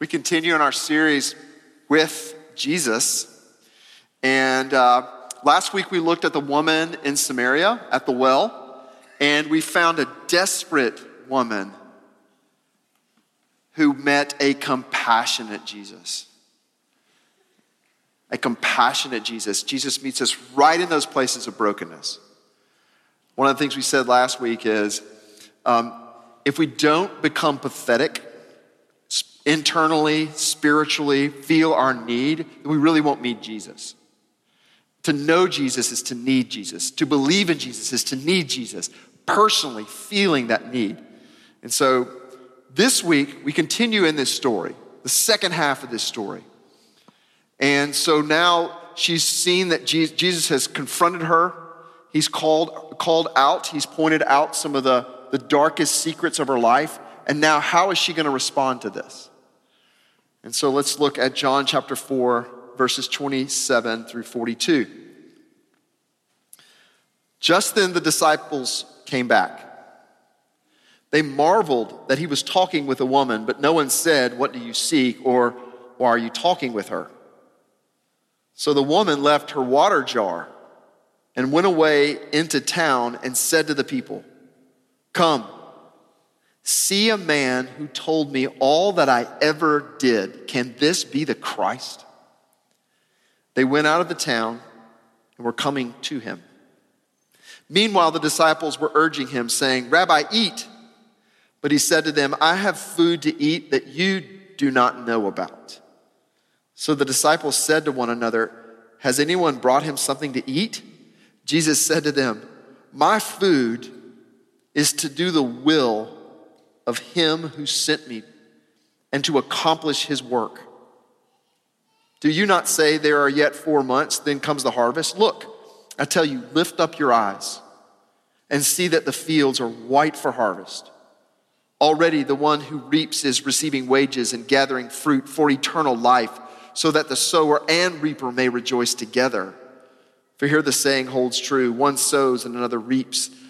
We continue in our series with Jesus. And uh, last week we looked at the woman in Samaria at the well, and we found a desperate woman who met a compassionate Jesus. A compassionate Jesus. Jesus meets us right in those places of brokenness. One of the things we said last week is um, if we don't become pathetic internally, spiritually, feel our need, we really won't meet Jesus. To know Jesus is to need Jesus. To believe in Jesus is to need Jesus, personally feeling that need. And so this week, we continue in this story, the second half of this story. And so now she's seen that Jesus has confronted her. He's called, called out, he's pointed out some of the, the darkest secrets of her life. And now, how is she going to respond to this? And so let's look at John chapter 4, verses 27 through 42. Just then the disciples came back. They marveled that he was talking with a woman, but no one said, What do you seek? or Why are you talking with her? So the woman left her water jar and went away into town and said to the people, Come, see a man who told me all that I ever did. Can this be the Christ? They went out of the town and were coming to him. Meanwhile, the disciples were urging him, saying, Rabbi, eat. But he said to them, I have food to eat that you do not know about. So the disciples said to one another, Has anyone brought him something to eat? Jesus said to them, My food is to do the will of him who sent me and to accomplish his work. Do you not say there are yet four months, then comes the harvest? Look, I tell you, lift up your eyes and see that the fields are white for harvest. Already the one who reaps is receiving wages and gathering fruit for eternal life, so that the sower and reaper may rejoice together. For here the saying holds true one sows and another reaps.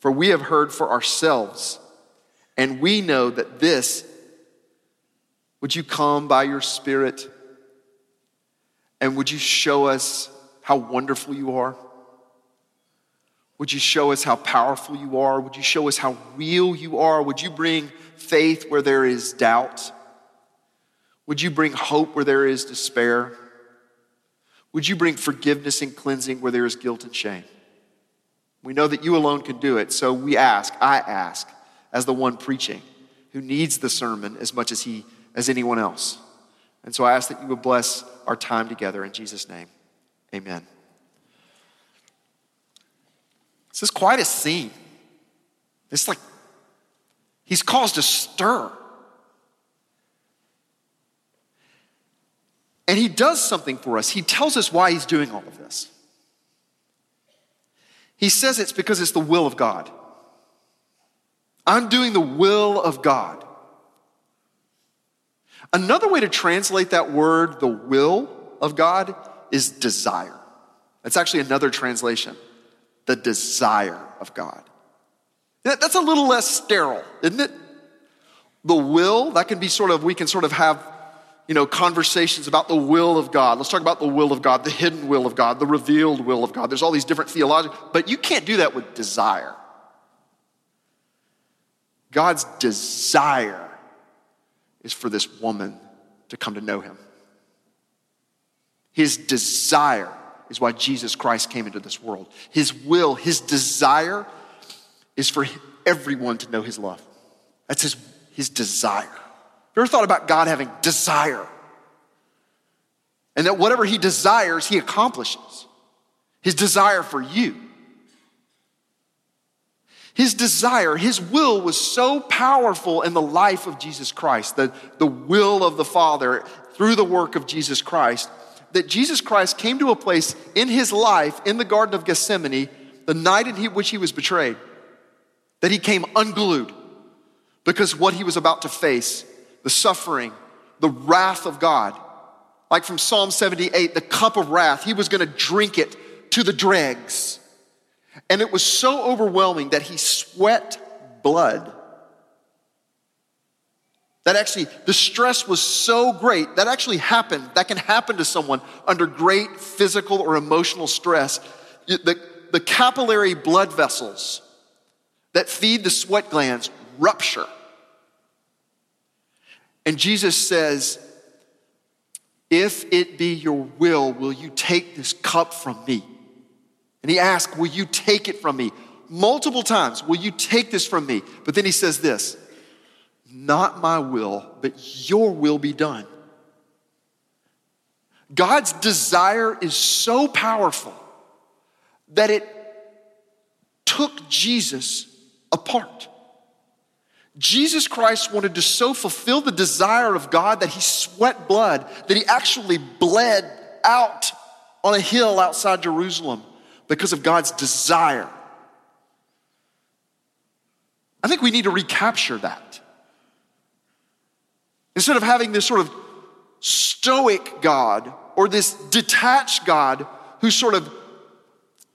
for we have heard for ourselves, and we know that this, would you come by your Spirit, and would you show us how wonderful you are? Would you show us how powerful you are? Would you show us how real you are? Would you bring faith where there is doubt? Would you bring hope where there is despair? Would you bring forgiveness and cleansing where there is guilt and shame? We know that you alone can do it, so we ask, I ask, as the one preaching, who needs the sermon as much as he as anyone else. And so I ask that you would bless our time together in Jesus' name. Amen. This is quite a scene. It's like he's caused a stir. And he does something for us. He tells us why he's doing all of this. He says it's because it's the will of God. I'm doing the will of God. Another way to translate that word, the will of God, is desire. That's actually another translation. The desire of God. That's a little less sterile, isn't it? The will, that can be sort of, we can sort of have, you know, conversations about the will of God. Let's talk about the will of God, the hidden will of God, the revealed will of God. There's all these different theological, but you can't do that with desire. God's desire is for this woman to come to know him. His desire is why Jesus Christ came into this world. His will, his desire is for everyone to know his love. That's his, his desire. Have you ever thought about God having desire? And that whatever he desires, he accomplishes. His desire for you. His desire, his will was so powerful in the life of Jesus Christ, the, the will of the Father through the work of Jesus Christ, that Jesus Christ came to a place in his life in the Garden of Gethsemane, the night in which he was betrayed, that he came unglued because what he was about to face, the suffering, the wrath of God, like from Psalm 78, the cup of wrath, he was going to drink it to the dregs. And it was so overwhelming that he sweat blood. That actually, the stress was so great. That actually happened. That can happen to someone under great physical or emotional stress. The, the capillary blood vessels that feed the sweat glands rupture. And Jesus says, If it be your will, will you take this cup from me? And he asks, Will you take it from me? Multiple times, Will you take this from me? But then he says this Not my will, but your will be done. God's desire is so powerful that it took Jesus apart. Jesus Christ wanted to so fulfill the desire of God that he sweat blood, that he actually bled out on a hill outside Jerusalem because of God's desire. I think we need to recapture that. Instead of having this sort of stoic God or this detached God who sort of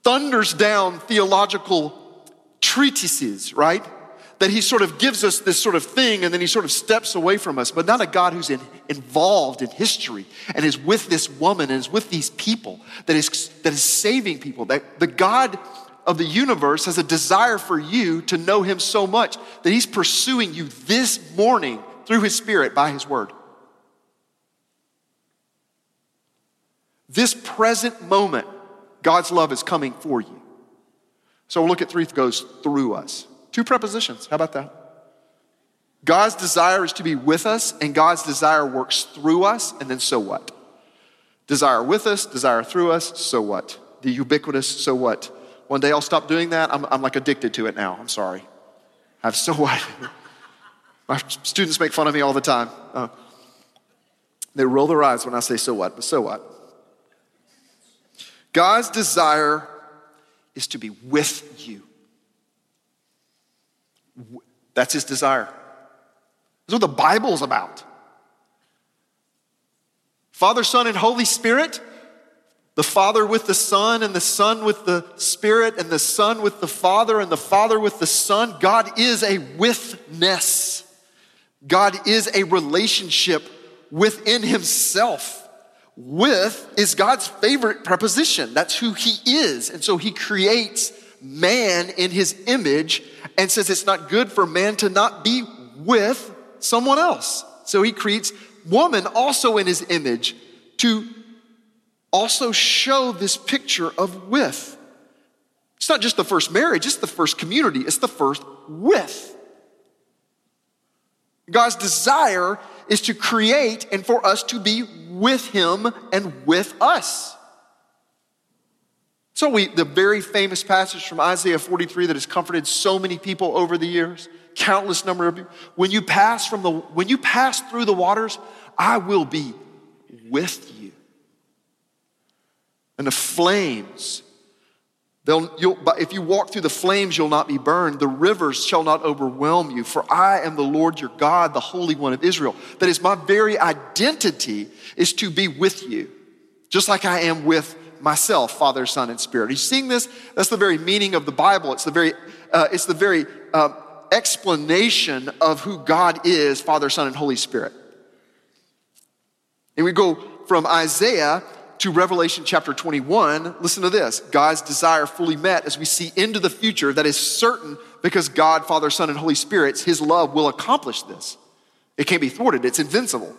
thunders down theological treatises, right? That he sort of gives us this sort of thing and then he sort of steps away from us, but not a God who's in, involved in history and is with this woman and is with these people, that is, that is saving people. That the God of the universe has a desire for you to know him so much that he's pursuing you this morning through his spirit by his word. This present moment, God's love is coming for you. So we'll look at three goes through us. Two prepositions. How about that? God's desire is to be with us, and God's desire works through us, and then so what? Desire with us, desire through us, so what? The ubiquitous, so what? One day I'll stop doing that. I'm, I'm like addicted to it now. I'm sorry. I have so what? My students make fun of me all the time. Uh, they roll their eyes when I say so what, but so what? God's desire is to be with you. That's his desire. That's what the Bible's about. Father, Son, and Holy Spirit, the Father with the Son, and the Son with the Spirit, and the Son with the Father, and the Father with the Son. God is a withness. God is a relationship within Himself. With is God's favorite preposition. That's who He is. And so He creates man in His image and says it's not good for man to not be with someone else. So He creates woman also in His image to also show this picture of with. It's not just the first marriage, it's the first community, it's the first with. God's desire is to create and for us to be with Him and with us. So we, the very famous passage from Isaiah 43 that has comforted so many people over the years, countless number of you. When you pass from the, when you pass through the waters, I will be with you. And the flames They'll, you'll, if you walk through the flames, you'll not be burned. The rivers shall not overwhelm you. For I am the Lord your God, the Holy One of Israel. That is, my very identity is to be with you, just like I am with myself, Father, Son, and Spirit. Are you seeing this? That's the very meaning of the Bible. It's the very, uh, it's the very uh, explanation of who God is, Father, Son, and Holy Spirit. And we go from Isaiah to Revelation chapter 21, listen to this God's desire fully met as we see into the future that is certain because God, Father, Son, and Holy Spirit, His love will accomplish this. It can't be thwarted, it's invincible.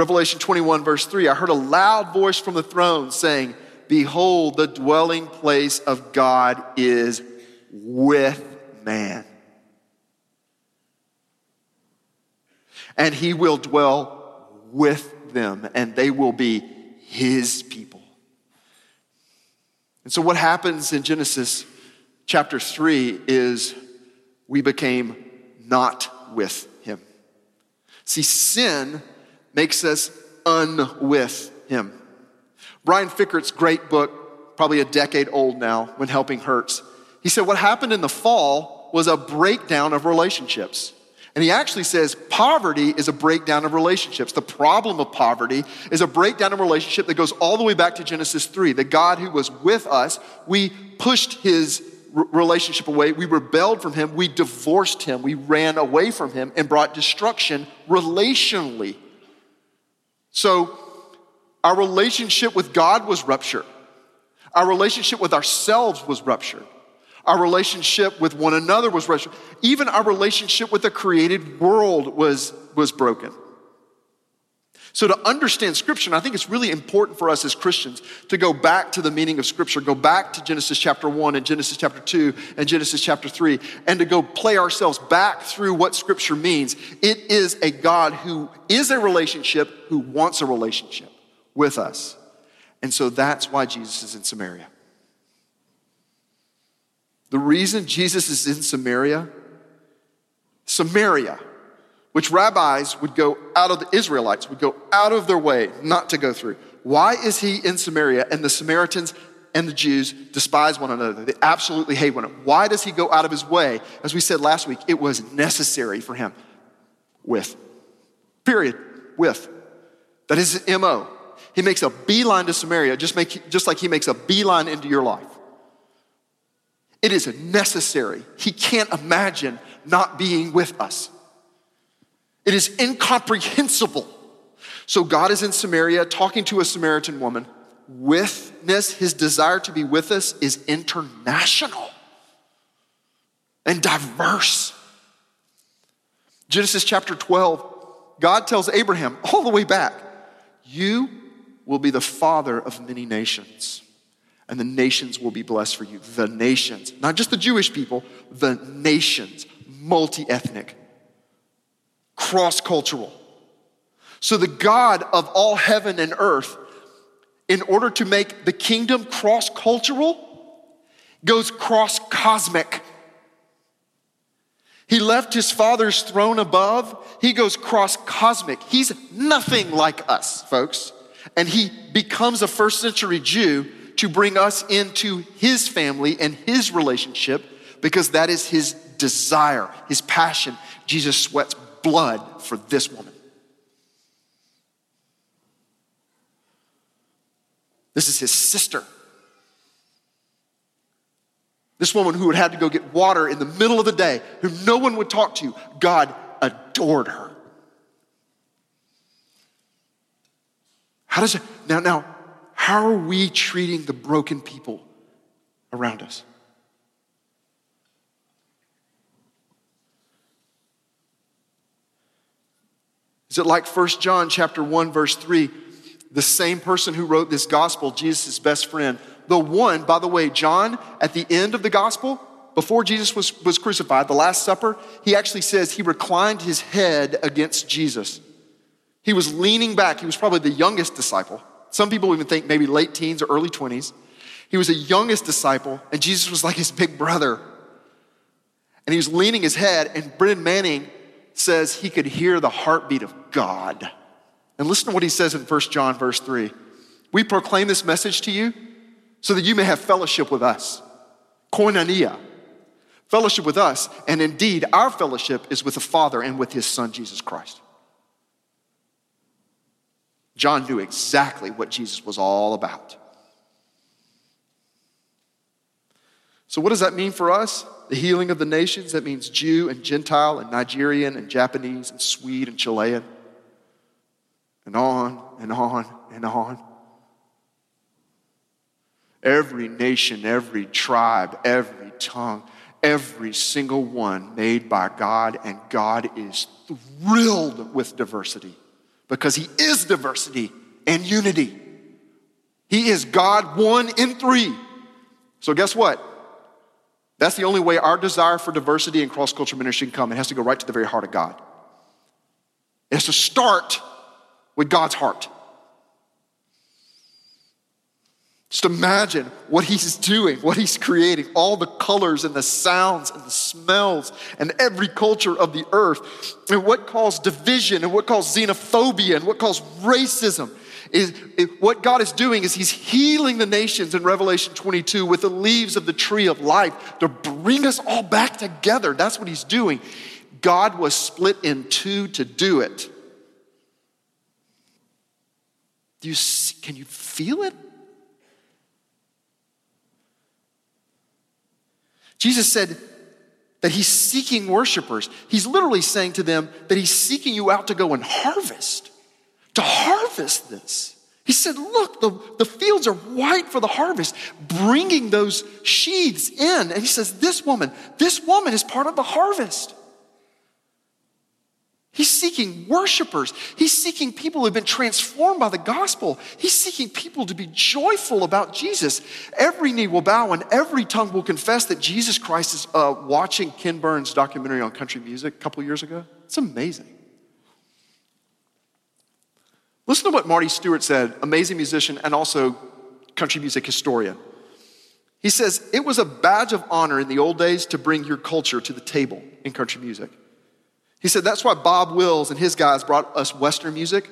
Revelation 21, verse 3 I heard a loud voice from the throne saying, Behold, the dwelling place of God is with man. And he will dwell with them, and they will be his people. And so, what happens in Genesis chapter 3 is we became not with him. See, sin makes us unwith him. Brian Fikkert's great book, probably a decade old now, When Helping Hurts, he said what happened in the fall was a breakdown of relationships. And he actually says poverty is a breakdown of relationships. The problem of poverty is a breakdown of relationship that goes all the way back to Genesis 3. The God who was with us, we pushed his relationship away. We rebelled from him. We divorced him. We ran away from him and brought destruction relationally. So our relationship with God was ruptured. Our relationship with ourselves was ruptured. Our relationship with one another was ruptured. Even our relationship with the created world was, was broken. So, to understand Scripture, and I think it's really important for us as Christians to go back to the meaning of Scripture, go back to Genesis chapter 1 and Genesis chapter 2 and Genesis chapter 3, and to go play ourselves back through what Scripture means. It is a God who is a relationship, who wants a relationship with us. And so that's why Jesus is in Samaria. The reason Jesus is in Samaria, Samaria, which rabbis would go out of the Israelites, would go out of their way not to go through. Why is he in Samaria and the Samaritans and the Jews despise one another? They absolutely hate one another. Why does he go out of his way? As we said last week, it was necessary for him. With. Period. With. That is his MO. He makes a beeline to Samaria, just, make, just like he makes a beeline into your life. It is necessary. He can't imagine not being with us. It is incomprehensible. So God is in Samaria talking to a Samaritan woman. Withness, his desire to be with us is international and diverse. Genesis chapter 12, God tells Abraham all the way back, You will be the father of many nations and the nations will be blessed for you. The nations, not just the Jewish people, the nations, multi ethnic, cross cultural. So, the God of all heaven and earth, in order to make the kingdom cross cultural, goes cross cosmic. He left his father's throne above. He goes cross cosmic. He's nothing like us, folks. And he becomes a first century Jew to bring us into his family and his relationship because that is his desire, his passion. Jesus sweats blood for this woman. This is his sister. This woman who would have to go get water in the middle of the day, who no one would talk to, God adored her. How does it now now how are we treating the broken people around us? Is it like 1 John chapter 1 verse 3? The same person who wrote this gospel, Jesus' best friend, the one, by the way, John, at the end of the gospel, before Jesus was, was crucified, the Last Supper, he actually says he reclined his head against Jesus. He was leaning back. He was probably the youngest disciple. Some people even think maybe late teens or early 20s. He was the youngest disciple, and Jesus was like his big brother. And he was leaning his head, and Brennan Manning says he could hear the heartbeat of God. And listen to what he says in 1 John, verse 3. We proclaim this message to you so that you may have fellowship with us. Koinonia, fellowship with us. And indeed, our fellowship is with the Father and with his Son, Jesus Christ. John knew exactly what Jesus was all about. So, what does that mean for us? The healing of the nations, that means Jew and Gentile and Nigerian and Japanese and Swede and Chilean, and on and on and on. Every nation, every tribe, every tongue, every single one made by God, and God is thrilled with diversity because he is diversity and unity. He is God one in three. So, guess what? That's the only way our desire for diversity and cross cultural ministry can come. It has to go right to the very heart of God. It has to start with God's heart. Just imagine what he's doing, what he's creating, all the colors and the sounds and the smells and every culture of the earth, and what caused division and what caused xenophobia and what caused racism. Is, what God is doing is He's healing the nations in Revelation 22 with the leaves of the tree of life to bring us all back together. That's what He's doing. God was split in two to do it. Do you see, can you feel it? Jesus said that he's seeking worshipers. He's literally saying to them that he's seeking you out to go and harvest, to harvest this. He said, Look, the, the fields are white for the harvest, bringing those sheaves in. And he says, This woman, this woman is part of the harvest. He's seeking worshipers. He's seeking people who have been transformed by the gospel. He's seeking people to be joyful about Jesus. Every knee will bow and every tongue will confess that Jesus Christ is uh, watching Ken Burns' documentary on country music a couple years ago. It's amazing. Listen to what Marty Stuart said, amazing musician and also country music historian. He says, It was a badge of honor in the old days to bring your culture to the table in country music. He said that's why Bob Wills and his guys brought us Western music,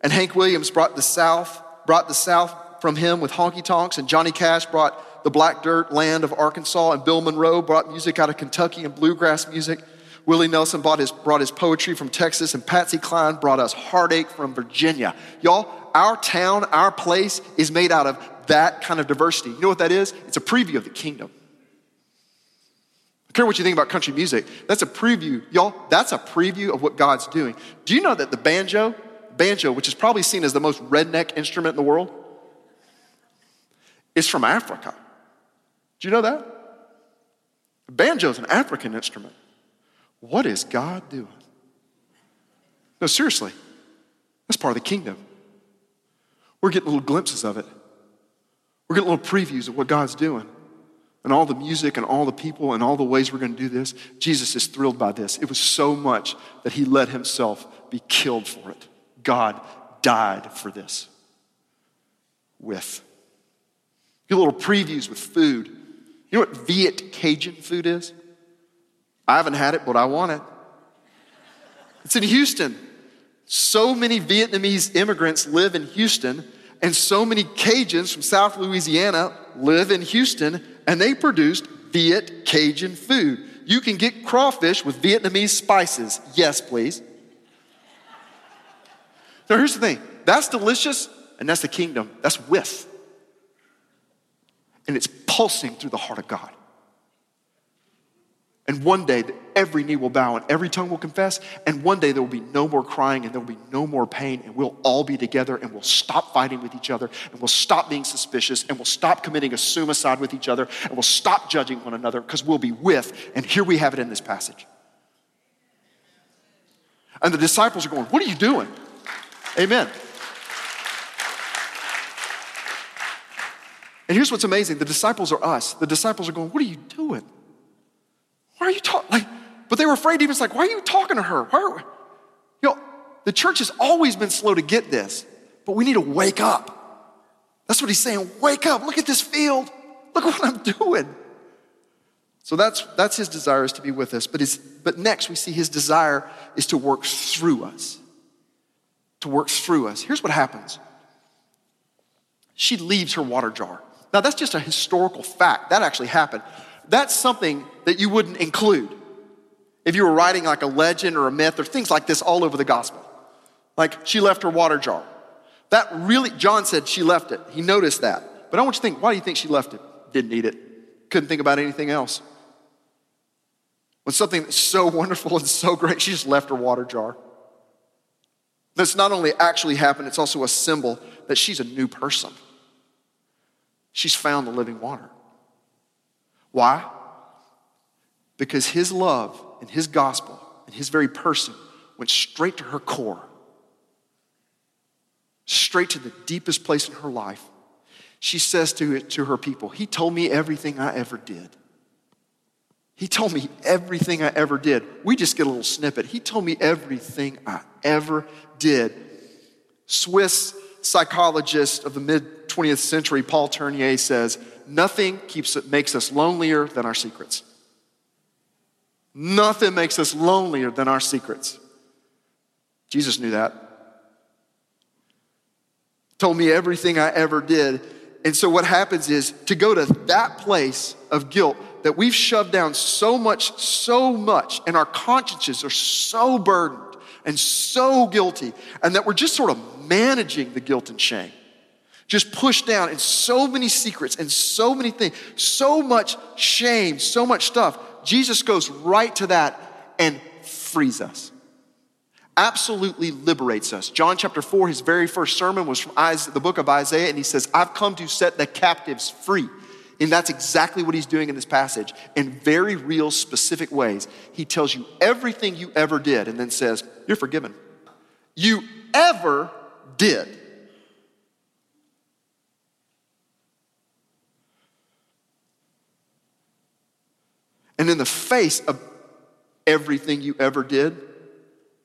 and Hank Williams brought the South, brought the South from him with honky tonks, and Johnny Cash brought the black dirt land of Arkansas, and Bill Monroe brought music out of Kentucky and bluegrass music. Willie Nelson brought his, brought his poetry from Texas, and Patsy Cline brought us heartache from Virginia. Y'all, our town, our place is made out of that kind of diversity. You know what that is? It's a preview of the kingdom I care what you think about country music. That's a preview, y'all. That's a preview of what God's doing. Do you know that the banjo, banjo, which is probably seen as the most redneck instrument in the world, is from Africa? Do you know that? Banjo is an African instrument. What is God doing? No, seriously. That's part of the kingdom. We're getting little glimpses of it. We're getting little previews of what God's doing and all the music and all the people and all the ways we're going to do this, Jesus is thrilled by this. It was so much that he let himself be killed for it. God died for this. With. Get little previews with food. You know what Viet Cajun food is? I haven't had it, but I want it. It's in Houston. So many Vietnamese immigrants live in Houston, and so many Cajuns from South Louisiana live in Houston, and they produced Viet Cajun food. You can get crawfish with Vietnamese spices. Yes, please. Now, here's the thing that's delicious, and that's the kingdom. That's with. And it's pulsing through the heart of God. And one day, every knee will bow and every tongue will confess. And one day, there will be no more crying and there will be no more pain. And we'll all be together and we'll stop fighting with each other and we'll stop being suspicious and we'll stop committing a suicide with each other and we'll stop judging one another because we'll be with. And here we have it in this passage. And the disciples are going, What are you doing? Amen. And here's what's amazing the disciples are us. The disciples are going, What are you doing? Why are you talking? Like, but they were afraid. Even like, why are you talking to her? Why are, we? you know, the church has always been slow to get this, but we need to wake up. That's what he's saying. Wake up. Look at this field. Look what I'm doing. So that's, that's his desire is to be with us. But, his, but next, we see his desire is to work through us. To work through us. Here's what happens she leaves her water jar. Now, that's just a historical fact. That actually happened that's something that you wouldn't include if you were writing like a legend or a myth or things like this all over the gospel. Like she left her water jar. That really, John said she left it. He noticed that. But I want you to think, why do you think she left it? Didn't need it. Couldn't think about anything else. When something that's so wonderful and so great, she just left her water jar. That's not only actually happened, it's also a symbol that she's a new person. She's found the living water. Why? Because his love and his gospel and his very person went straight to her core. straight to the deepest place in her life. She says to, to her people, He told me everything I ever did. He told me everything I ever did. We just get a little snippet. He told me everything I ever did. Swiss psychologist of the mid 20th century, Paul Tournier, says, Nothing keeps, makes us lonelier than our secrets. Nothing makes us lonelier than our secrets. Jesus knew that. Told me everything I ever did. And so, what happens is to go to that place of guilt that we've shoved down so much, so much, and our consciences are so burdened and so guilty, and that we're just sort of managing the guilt and shame. Just pushed down and so many secrets and so many things, so much shame, so much stuff. Jesus goes right to that and frees us absolutely liberates us. John chapter 4, his very first sermon was from Isaiah, the book of Isaiah, and he says, I've come to set the captives free. And that's exactly what he's doing in this passage in very real, specific ways. He tells you everything you ever did and then says, You're forgiven. You ever did. And in the face of everything you ever did,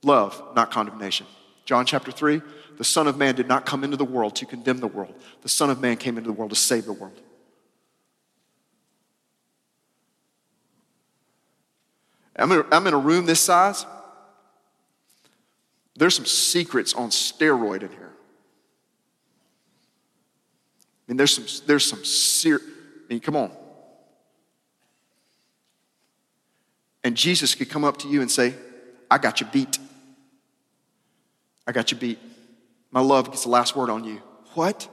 love, not condemnation. John chapter 3 the Son of Man did not come into the world to condemn the world, the Son of Man came into the world to save the world. I'm in, a room this size. There's some secrets on steroid in here. I mean, there's some, there's some ser- I mean, come on. And Jesus could come up to you and say, I got you beat. I got you beat. My love gets the last word on you. What?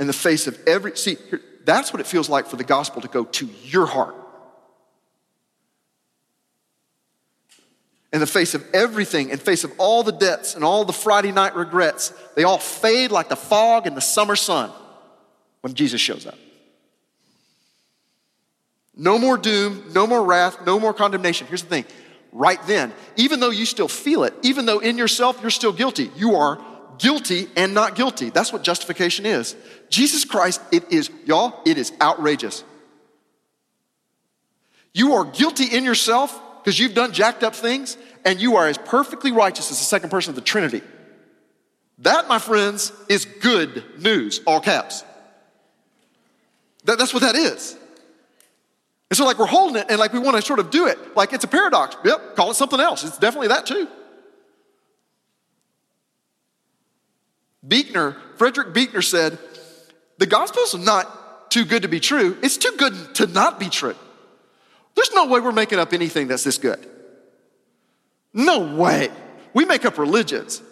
In the face of every, see, that's what it feels like for the gospel to go to your heart. In the face of everything, in face of all the debts and all the Friday night regrets, they all fade like the fog in the summer sun when Jesus shows up. No more doom, no more wrath, no more condemnation. Here's the thing right then, even though you still feel it, even though in yourself you're still guilty, you are guilty and not guilty. That's what justification is. Jesus Christ, it is, y'all, it is outrageous. You are guilty in yourself because you've done jacked up things, and you are as perfectly righteous as the second person of the Trinity. That, my friends, is good news, all caps. That, that's what that is. And so, like, we're holding it and like we want to sort of do it. Like, it's a paradox. Yep, call it something else. It's definitely that too. Buechner, Frederick Buechner said, the gospel's not too good to be true, it's too good to not be true. There's no way we're making up anything that's this good. No way. We make up religions.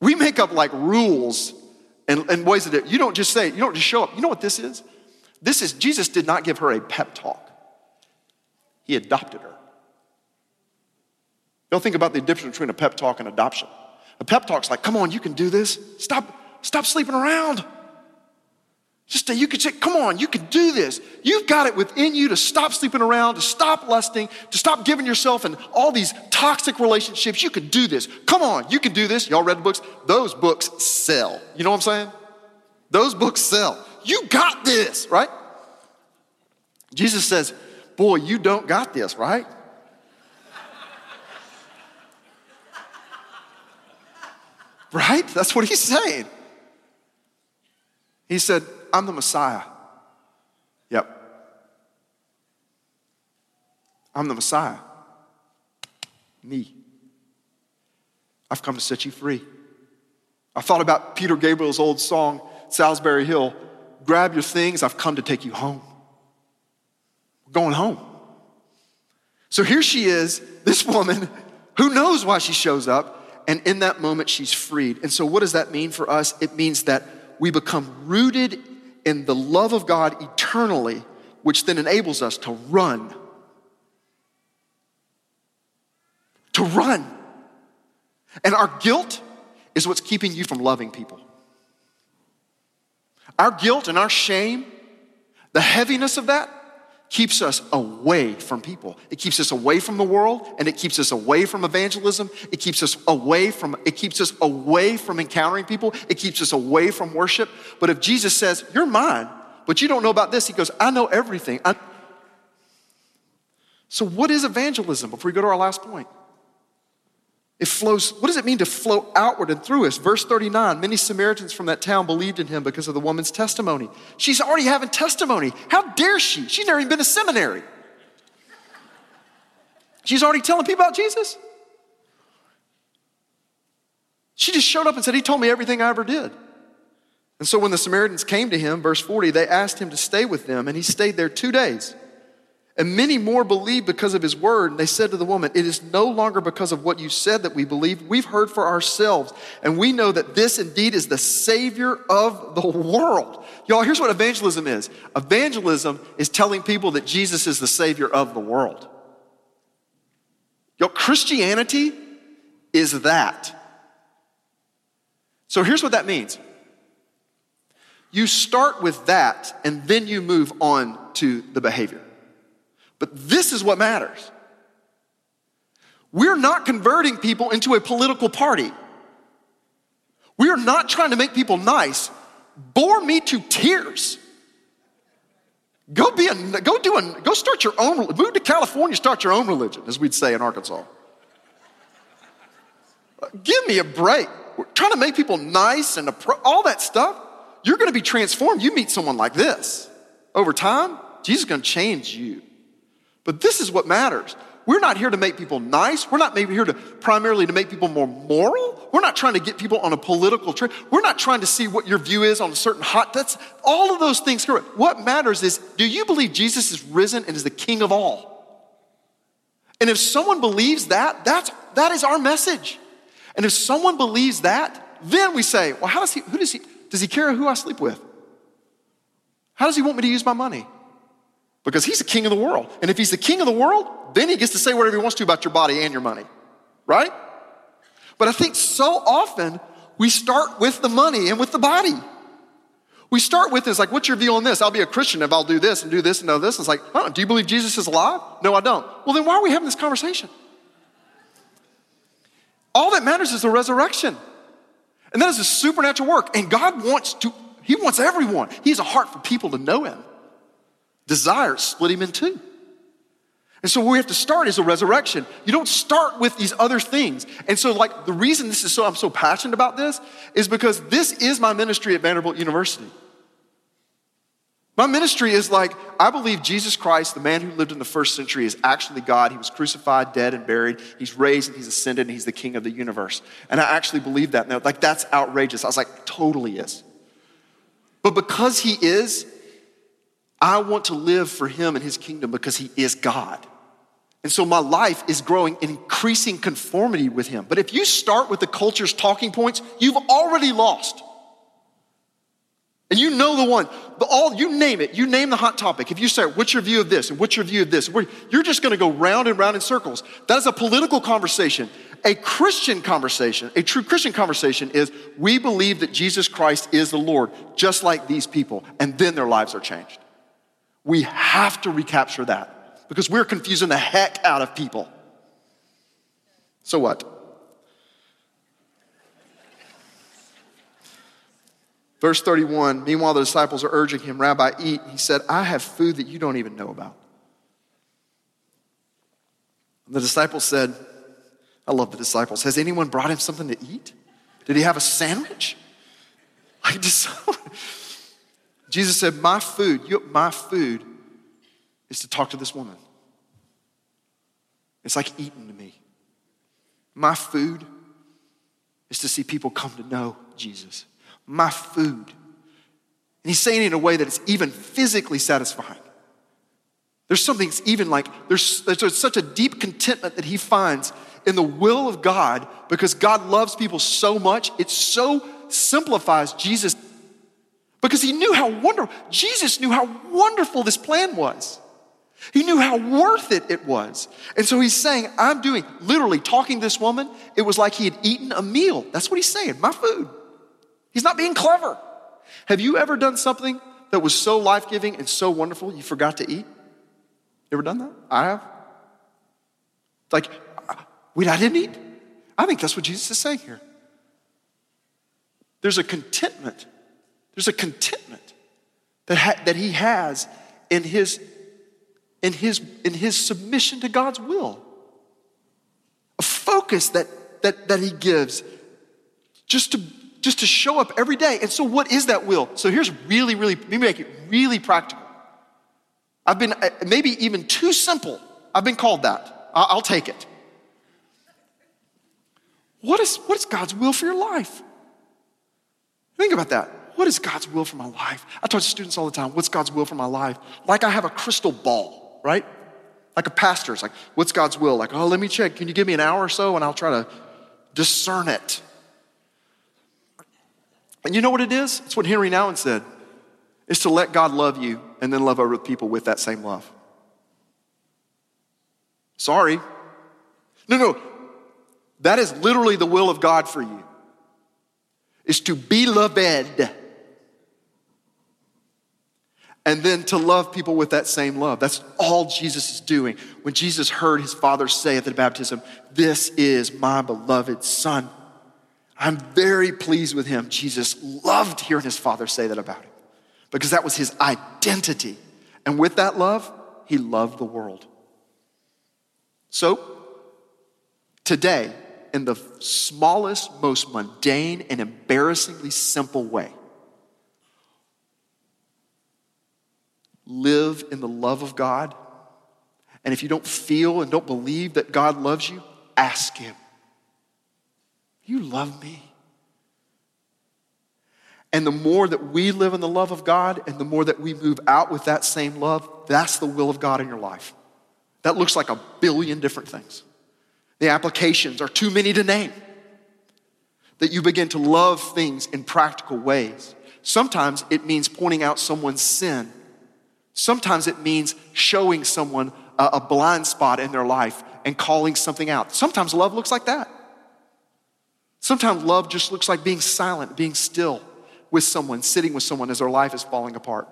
We make up like rules and, and ways that you don't just say, you don't just show up. You know what this is? This is, Jesus did not give her a pep talk, He adopted her. Don't think about the difference between a pep talk and adoption. A pep talk's like, come on, you can do this. Stop, stop sleeping around. Just say you could say, come on, you can do this. You've got it within you to stop sleeping around, to stop lusting, to stop giving yourself in all these toxic relationships. You can do this. Come on, you can do this. Y'all read the books? Those books sell. You know what I'm saying? Those books sell. You got this, right? Jesus says, Boy, you don't got this, right? right? That's what he's saying. He said, I'm the Messiah. Yep. I'm the Messiah. Me. I've come to set you free. I thought about Peter Gabriel's old song, Solsbury Hill grab your things, I've come to take you home. We're going home. So here she is, this woman, who knows why she shows up, and in that moment she's freed. And so, what does that mean for us? It means that we become rooted in the love of God eternally, which then enables us to run. To run. And our guilt is what's keeping you from loving people. Our guilt and our shame, the heaviness of that, keeps us away from people. It keeps us away from the world and it keeps us away from evangelism. It keeps us away from it keeps us away from encountering people. It keeps us away from worship. But if Jesus says, "You're mine," but you don't know about this, he goes, "I know everything." I... so what is evangelism before we go to our last point? It flows, what does it mean to flow outward and through us? Verse 39 Many Samaritans from that town believed in him because of the woman's testimony. She's already having testimony. How dare she? She's never even been to seminary. She's already telling people about Jesus. She just showed up and said, He told me everything I ever did. And so when the Samaritans came to him, verse 40, they asked him to stay with them, and he stayed there two days. And many more believed because of his word. And they said to the woman, It is no longer because of what you said that we believe. We've heard for ourselves. And we know that this indeed is the Savior of the world. Y'all, here's what evangelism is evangelism is telling people that Jesus is the Savior of the world. Y'all, Christianity is that. So here's what that means you start with that, and then you move on to the behavior. But this is what matters. We're not converting people into a political party. We are not trying to make people nice. Bore me to tears. Go be a, go do a, go start your own, move to California, start your own religion, as we'd say in Arkansas. Give me a break. We're trying to make people nice and all that stuff. You're going to be transformed. You meet someone like this. Over time, Jesus is going to change you. But this is what matters. We're not here to make people nice. We're not maybe here to primarily to make people more moral. We're not trying to get people on a political train. We're not trying to see what your view is on a certain hot. That's all of those things. What matters is, do you believe Jesus is risen and is the King of all? And if someone believes that, that's that is our message. And if someone believes that, then we say, well, how does he? Who does he? Does he care who I sleep with? How does he want me to use my money? Because he's the king of the world. And if he's the king of the world, then he gets to say whatever he wants to about your body and your money, right? But I think so often we start with the money and with the body. We start with this, like, what's your view on this? I'll be a Christian if I'll do this and do this and do this. It's like, do you believe Jesus is alive? No, I don't. Well, then why are we having this conversation? All that matters is the resurrection. And that is a supernatural work. And God wants to, He wants everyone. He has a heart for people to know Him desire split him in two. And so where we have to start is a resurrection. You don't start with these other things. And so like the reason this is so I'm so passionate about this is because this is my ministry at Vanderbilt University. My ministry is like, I believe Jesus Christ, the man who lived in the first century, is actually God. He was crucified, dead, and buried. He's raised and he's ascended and he's the king of the universe. And I actually believe that. Now, like, that's outrageous. I was like, totally is. But because he is, I want to live for him and his kingdom because he is God. And so my life is growing in increasing conformity with him. But if you start with the culture's talking points, you've already lost. And you know the one, the all you name it, you name the hot topic. If you say, what's your view of this? And what's your view of this? You're just gonna go round and round in circles. That is a political conversation. A Christian conversation, a true Christian conversation is we believe that Jesus Christ is the Lord, just like these people, and then their lives are changed. We have to recapture that because we're confusing the heck out of people. So what? Verse 31 Meanwhile, the disciples are urging him, Rabbi, eat. He said, I have food that you don't even know about. The disciples said, I love the disciples. Has anyone brought him something to eat? Did he have a sandwich? Like, just, Jesus said, My food, my food is to talk to this woman. It's like eating to me. My food is to see people come to know Jesus. My food. And he's saying it in a way that it's even physically satisfying. There's something that's even like, there's, there's such a deep contentment that he finds in the will of God because God loves people so much. It so simplifies Jesus because he knew how wonderful, Jesus knew how wonderful this plan was. He knew how worth it it was. And so he's saying, I'm doing, literally talking to this woman, it was like he had eaten a meal. That's what he's saying, my food. He's not being clever. Have you ever done something that was so life giving and so wonderful you forgot to eat? Ever done that? I have. Like, wait, I didn't eat? I think that's what Jesus is saying here. There's a contentment. There's a contentment that, ha- that he has in his, in, his, in his submission to God's will. A focus that, that, that he gives just to, just to show up every day. And so, what is that will? So, here's really, really, let me make it really practical. I've been maybe even too simple. I've been called that. I'll take it. What is, what is God's will for your life? Think about that. What is God's will for my life? I talk to students all the time, what's God's will for my life? Like I have a crystal ball, right? Like a pastor, it's like, what's God's will? Like, oh, let me check. Can you give me an hour or so and I'll try to discern it? And you know what it is? It's what Henri Nouwen said. It's to let God love you and then love other people with that same love. Sorry. No, no. That is literally the will of God for you. Is to be loved and then to love people with that same love. That's all Jesus is doing. When Jesus heard his father say at the baptism, This is my beloved son. I'm very pleased with him. Jesus loved hearing his father say that about him because that was his identity. And with that love, he loved the world. So, today, in the smallest, most mundane, and embarrassingly simple way, live in the love of God. And if you don't feel and don't believe that God loves you, ask Him. You love me. And the more that we live in the love of God and the more that we move out with that same love, that's the will of God in your life. That looks like a billion different things. The applications are too many to name. That you begin to love things in practical ways. Sometimes it means pointing out someone's sin. Sometimes it means showing someone a, blind spot in their life and calling something out. Sometimes love looks like that. Sometimes love just looks like being silent, being still with someone, sitting with someone as their life is falling apart.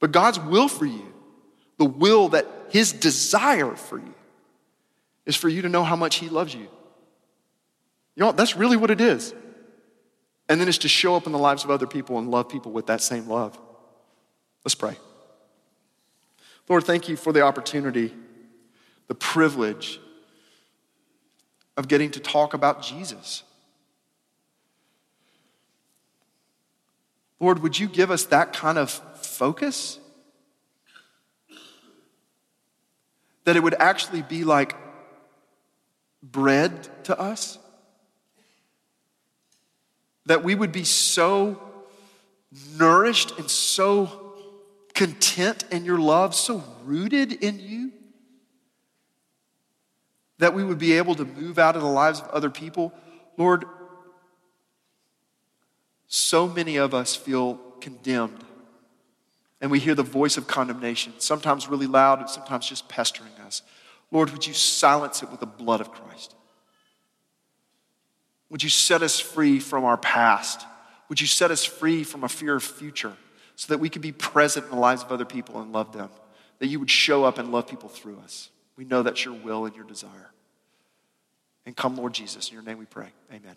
But God's will for you, the will that His desire for you, is for you to know how much He loves you. You know, that's really what it is. And then it's to show up in the lives of other people and love people with that same love. Let's pray. Lord, thank you for the opportunity, the privilege of getting to talk about Jesus. Lord, would you give us that kind of focus? That it would actually be like bread to us? That we would be so nourished and so content in your love, so rooted in you, that we would be able to move out in the lives of other people. Lord, so many of us feel condemned. And we hear the voice of condemnation, sometimes really loud and sometimes just pestering us. Lord, would you silence it with the blood of Christ? Would you set us free from our past? Would you set us free from a fear of future so that we could be present in the lives of other people and love them? That you would show up and love people through us. We know that's your will and your desire. And come, Lord Jesus, in your name we pray. Amen.